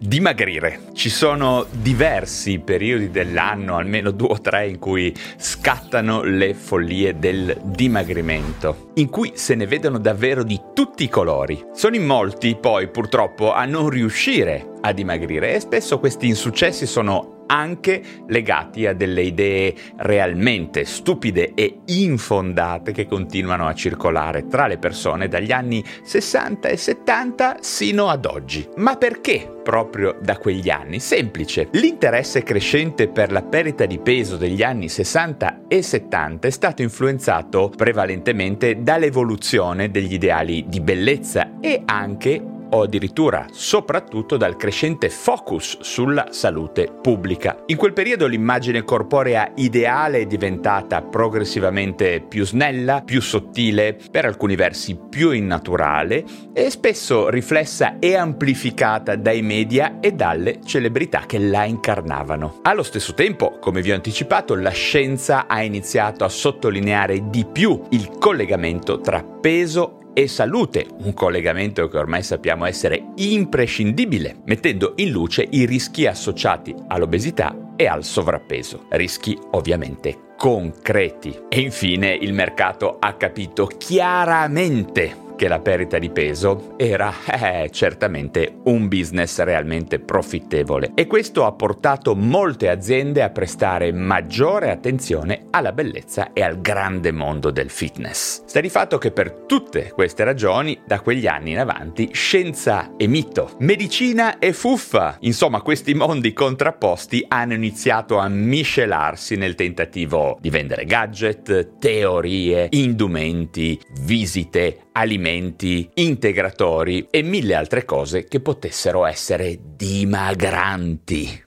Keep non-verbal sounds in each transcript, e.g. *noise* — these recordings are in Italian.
Dimagrire. Ci sono diversi periodi dell'anno, almeno due o tre, in cui scattano le follie del dimagrimento, in cui se ne vedono davvero di tutti i colori. Sono in molti poi purtroppo a non riuscire a dimagrire e spesso questi insuccessi sono anche legati a delle idee realmente stupide e infondate che continuano a circolare tra le persone dagli anni 60 e 70 sino ad oggi. Ma perché proprio da quegli anni? Semplice. L'interesse crescente per la perdita di peso degli anni 60 e 70 è stato influenzato prevalentemente dall'evoluzione degli ideali di bellezza e anche o addirittura soprattutto dal crescente focus sulla salute pubblica. In quel periodo l'immagine corporea ideale è diventata progressivamente più snella, più sottile, per alcuni versi più innaturale e spesso riflessa e amplificata dai media e dalle celebrità che la incarnavano. Allo stesso tempo, come vi ho anticipato, la scienza ha iniziato a sottolineare di più il collegamento tra peso e salute, un collegamento che ormai sappiamo essere imprescindibile, mettendo in luce i rischi associati all'obesità e al sovrappeso, rischi ovviamente concreti. E infine il mercato ha capito chiaramente che la perdita di peso era eh, certamente un business realmente profittevole e questo ha portato molte aziende a prestare maggiore attenzione alla bellezza e al grande mondo del fitness. Sta di fatto che per tutte queste ragioni, da quegli anni in avanti, scienza e mito, medicina e fuffa, insomma questi mondi contrapposti hanno iniziato a miscelarsi nel tentativo di vendere gadget, teorie, indumenti, visite, alimenti, integratori e mille altre cose che potessero essere dimagranti.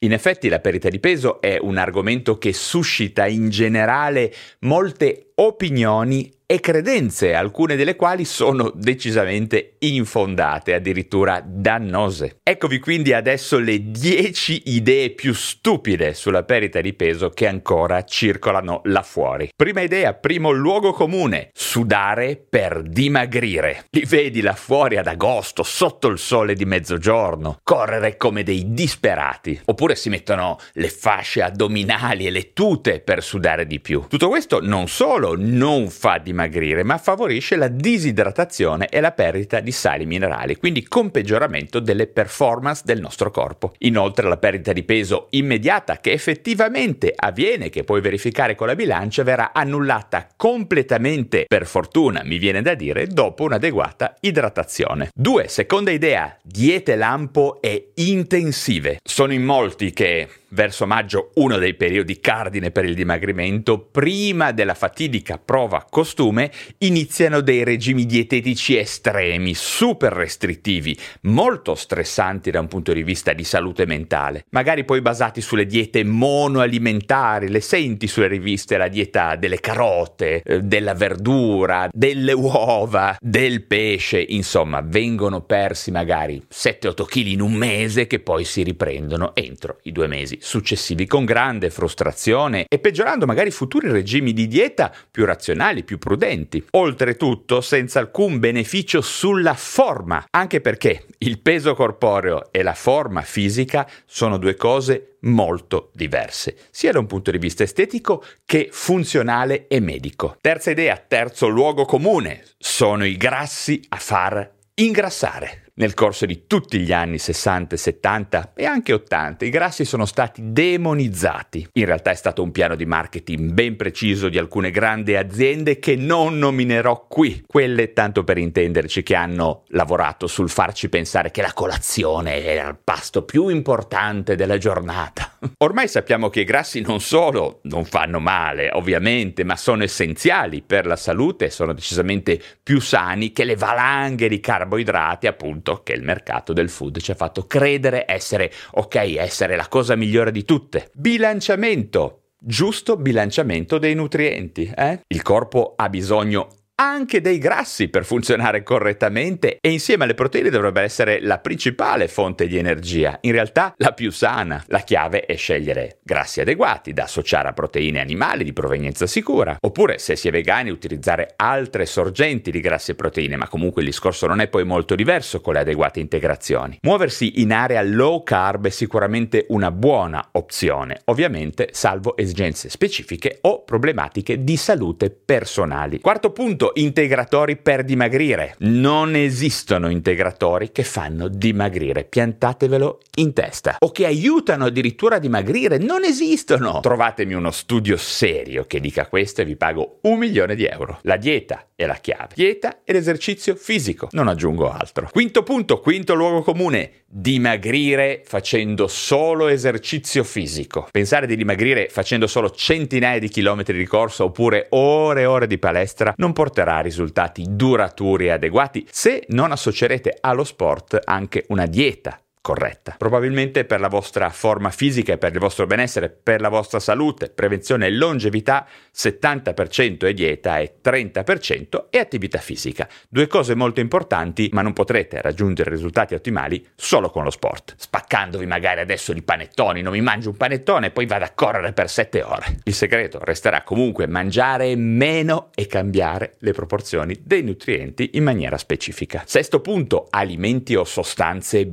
In effetti la perdita di peso è un argomento che suscita in generale molte opinioni e credenze, alcune delle quali sono decisamente infondate, addirittura dannose. Eccovi quindi adesso le 10 idee più stupide sulla perdita di peso che ancora circolano là fuori. Prima idea, primo luogo comune, sudare per dimagrire. Li vedi là fuori ad agosto, sotto il sole di mezzogiorno, correre come dei disperati. Oppure si mettono le fasce addominali e le tute per sudare di più. Tutto questo non solo non fa dimagrire, ma favorisce la disidratazione e la perdita di sali minerali, quindi con peggioramento delle performance del nostro corpo. Inoltre la perdita di peso immediata che effettivamente avviene, che puoi verificare con la bilancia, verrà annullata completamente, per fortuna mi viene da dire, dopo un'adeguata idratazione. 2. Seconda idea, diete lampo e intensive. Sono in molti che verso maggio, uno dei periodi cardine per il dimagrimento, prima della fatidica prova costume, iniziano dei regimi dietetici estremi, super restrittivi, molto stressanti da un punto di vista di salute mentale, magari poi basati sulle diete monoalimentari, le senti sulle riviste la dieta delle carote, eh, della verdura, delle uova, del pesce, insomma, vengono persi magari 7-8 kg in un mese che poi si riprendono entro i due mesi successivi con grande frustrazione e peggiorando magari futuri regimi di dieta più razionali, più prudenti. Oltretutto senza alcun beneficio sulla forma, anche perché il peso corporeo e la forma fisica sono due cose molto diverse, sia da un punto di vista estetico che funzionale e medico. Terza idea, terzo luogo comune, sono i grassi a far ingrassare. Nel corso di tutti gli anni 60, 70 e anche 80 i grassi sono stati demonizzati. In realtà è stato un piano di marketing ben preciso di alcune grandi aziende che non nominerò qui, quelle tanto per intenderci che hanno lavorato sul farci pensare che la colazione era il pasto più importante della giornata. *laughs* Ormai sappiamo che i grassi non solo non fanno male, ovviamente, ma sono essenziali per la salute, sono decisamente più sani che le valanghe di carboidrati appunto appunto che il mercato del food ci ha fatto credere essere, ok, essere la cosa migliore di tutte. Bilanciamento, giusto bilanciamento dei nutrienti. Eh? Il corpo ha bisogno anche dei grassi per funzionare correttamente e insieme alle proteine dovrebbe essere la principale fonte di energia, in realtà la più sana. La chiave è scegliere grassi adeguati da associare a proteine animali di provenienza sicura, oppure se si è vegani utilizzare altre sorgenti di grassi e proteine, ma comunque il discorso non è poi molto diverso con le adeguate integrazioni. Muoversi in area low carb è sicuramente una buona opzione, ovviamente salvo esigenze specifiche o problematiche di salute personali. Quarto punto, integratori per dimagrire. Non esistono integratori che fanno dimagrire, piantatevelo in testa. O che aiutano addirittura a dimagrire, non esistono. Trovatemi uno studio serio che dica questo e vi pago un milione di euro. La dieta è la chiave. Dieta e l'esercizio fisico, non aggiungo altro. Quinto punto, quinto luogo comune, dimagrire facendo solo esercizio fisico. Pensare di dimagrire facendo solo centinaia di chilometri di corsa oppure ore e ore di palestra non porterà a risultati duraturi e adeguati. Se non associerete allo sport anche una dieta corretta. Probabilmente per la vostra forma fisica per il vostro benessere, per la vostra salute, prevenzione e longevità, 70% è dieta e 30% è attività fisica. Due cose molto importanti, ma non potrete raggiungere risultati ottimali solo con lo sport. Spaccandovi magari adesso di panettoni, non mi mangio un panettone e poi vado a correre per 7 ore. Il segreto resterà comunque mangiare meno e cambiare le proporzioni dei nutrienti in maniera specifica. Sesto punto, alimenti o sostanze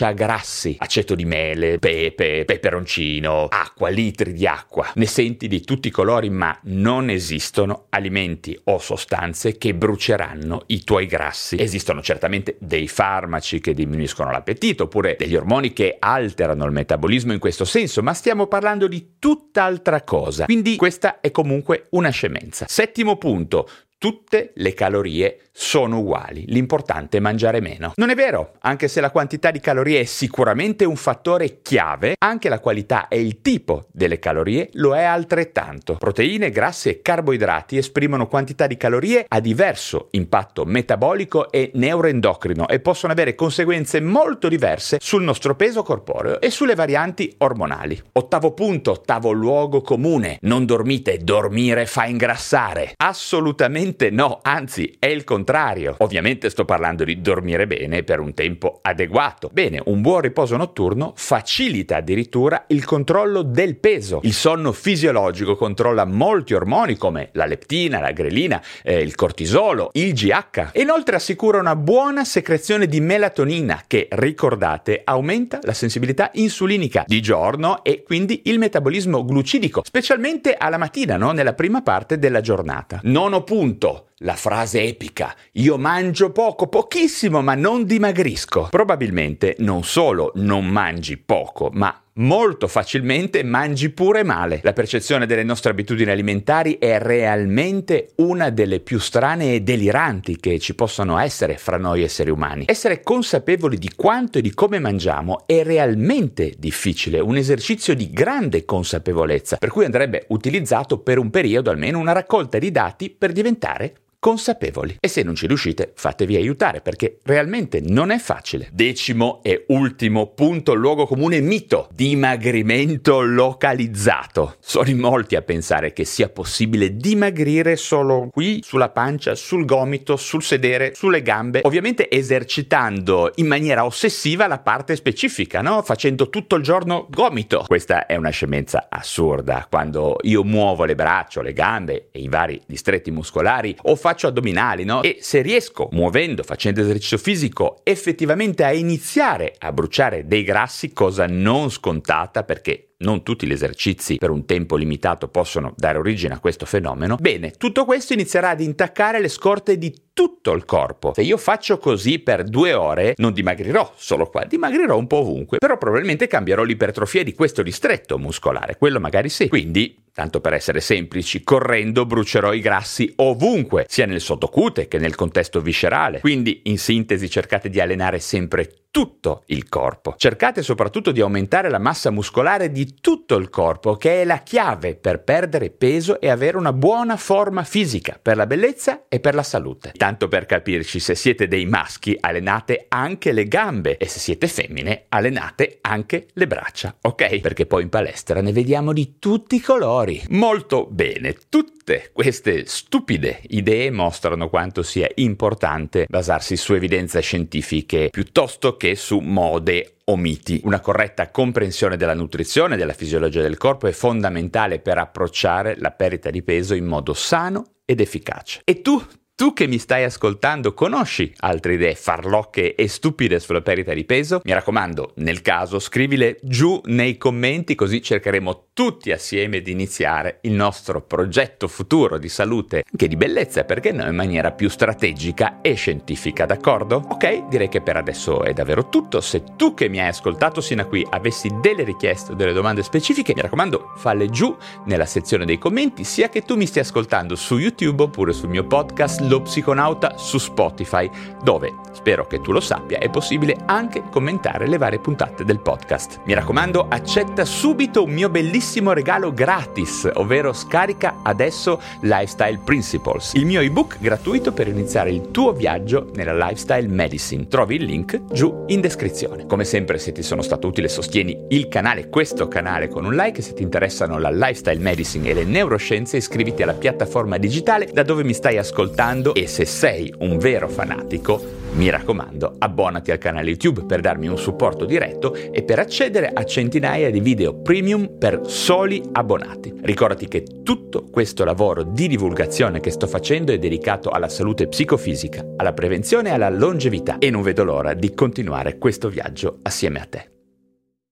bruciate grassi, aceto di mele, pepe, peperoncino, acqua, litri di acqua. Ne senti di tutti i colori, ma non esistono alimenti o sostanze che bruceranno i tuoi grassi. Esistono certamente dei farmaci che diminuiscono l'appetito, oppure degli ormoni che alterano il metabolismo in questo senso, ma stiamo parlando di tutt'altra cosa. Quindi questa è comunque una scemenza. Settimo punto, tutte le calorie sono uguali, l'importante è mangiare meno. Non è vero, anche se la quantità di calorie è sicuramente un fattore chiave, anche la qualità e il tipo delle calorie lo è altrettanto. Proteine, grassi e carboidrati esprimono quantità di calorie a diverso impatto metabolico e neuroendocrino e possono avere conseguenze molto diverse sul nostro peso corporeo e sulle varianti ormonali. Ottavo punto, ottavo luogo comune, non dormite, dormire fa ingrassare. Assolutamente no, anzi è il contrario. Ovviamente sto parlando di dormire bene per un tempo adeguato. Bene, un buon riposo notturno facilita addirittura il controllo del peso. Il sonno fisiologico controlla molti ormoni come la leptina, la grelina, eh, il cortisolo, il GH inoltre assicura una buona secrezione di melatonina che, ricordate, aumenta la sensibilità insulinica di giorno e quindi il metabolismo glucidico, specialmente alla mattina, no? nella prima parte della giornata. Nono punto, punto la frase epica, io mangio poco, pochissimo, ma non dimagrisco. Probabilmente non solo non mangi poco, ma molto facilmente mangi pure male. La percezione delle nostre abitudini alimentari è realmente una delle più strane e deliranti che ci possano essere fra noi esseri umani. Essere consapevoli di quanto e di come mangiamo è realmente difficile, un esercizio di grande consapevolezza, per cui andrebbe utilizzato per un periodo almeno una raccolta di dati per diventare consapevoli. E se non ci riuscite, fatevi aiutare perché realmente non è facile. Decimo e ultimo punto, luogo comune mito, dimagrimento localizzato. Sono in molti a pensare che sia possibile dimagrire solo qui, sulla pancia, sul gomito, sul sedere, sulle gambe, ovviamente esercitando in maniera ossessiva la parte specifica, no? Facendo tutto il giorno gomito. Questa è una scemenza assurda. Quando io muovo le braccia, le gambe e i vari distretti muscolari o faccio faccio addominali, no? E se riesco, muovendo, facendo esercizio fisico, effettivamente a iniziare a bruciare dei grassi, cosa non scontata perché non tutti gli esercizi per un tempo limitato possono dare origine a questo fenomeno, bene, tutto questo inizierà ad intaccare le scorte di tutto il corpo. Se io faccio così per due ore, non dimagrirò solo qua, dimagrirò un po' ovunque, però probabilmente cambierò l'ipertrofia di questo distretto muscolare, quello magari sì. Quindi Tanto per essere semplici, correndo brucerò i grassi ovunque, sia nel sottocute che nel contesto viscerale. Quindi, in sintesi, cercate di allenare sempre tutto il corpo. Cercate soprattutto di aumentare la massa muscolare di tutto il corpo, che è la chiave per perdere peso e avere una buona forma fisica, per la bellezza e per la salute. Tanto per capirci, se siete dei maschi, allenate anche le gambe e se siete femmine, allenate anche le braccia, ok? Perché poi in palestra ne vediamo di tutti i colori. Molto bene, tutte queste stupide idee mostrano quanto sia importante basarsi su evidenze scientifiche piuttosto che su mode o miti. Una corretta comprensione della nutrizione e della fisiologia del corpo è fondamentale per approcciare la perdita di peso in modo sano ed efficace. E tu tu che mi stai ascoltando conosci altre idee farlocche e stupide sulla perdita di peso? Mi raccomando, nel caso scrivile giù nei commenti così cercheremo tutti assieme di iniziare il nostro progetto futuro di salute, che di bellezza, perché no, in maniera più strategica e scientifica, d'accordo? Ok, direi che per adesso è davvero tutto. Se tu che mi hai ascoltato sino a qui avessi delle richieste o delle domande specifiche, mi raccomando, falle giù nella sezione dei commenti, sia che tu mi stia ascoltando su YouTube oppure sul mio podcast lo psiconauta su Spotify, dove, spero che tu lo sappia, è possibile anche commentare le varie puntate del podcast. Mi raccomando, accetta subito un mio bellissimo regalo gratis, ovvero scarica adesso Lifestyle Principles, il mio ebook gratuito per iniziare il tuo viaggio nella lifestyle medicine. Trovi il link giù in descrizione. Come sempre, se ti sono stato utile, sostieni il canale, questo canale con un like. Se ti interessano la lifestyle medicine e le neuroscienze, iscriviti alla piattaforma digitale da dove mi stai ascoltando e se sei un vero fanatico, mi raccomando, abbonati al canale YouTube per darmi un supporto diretto e per accedere a centinaia di video premium per soli abbonati. Ricordati che tutto questo lavoro di divulgazione che sto facendo è dedicato alla salute psicofisica, alla prevenzione e alla longevità e non vedo l'ora di continuare questo viaggio assieme a te.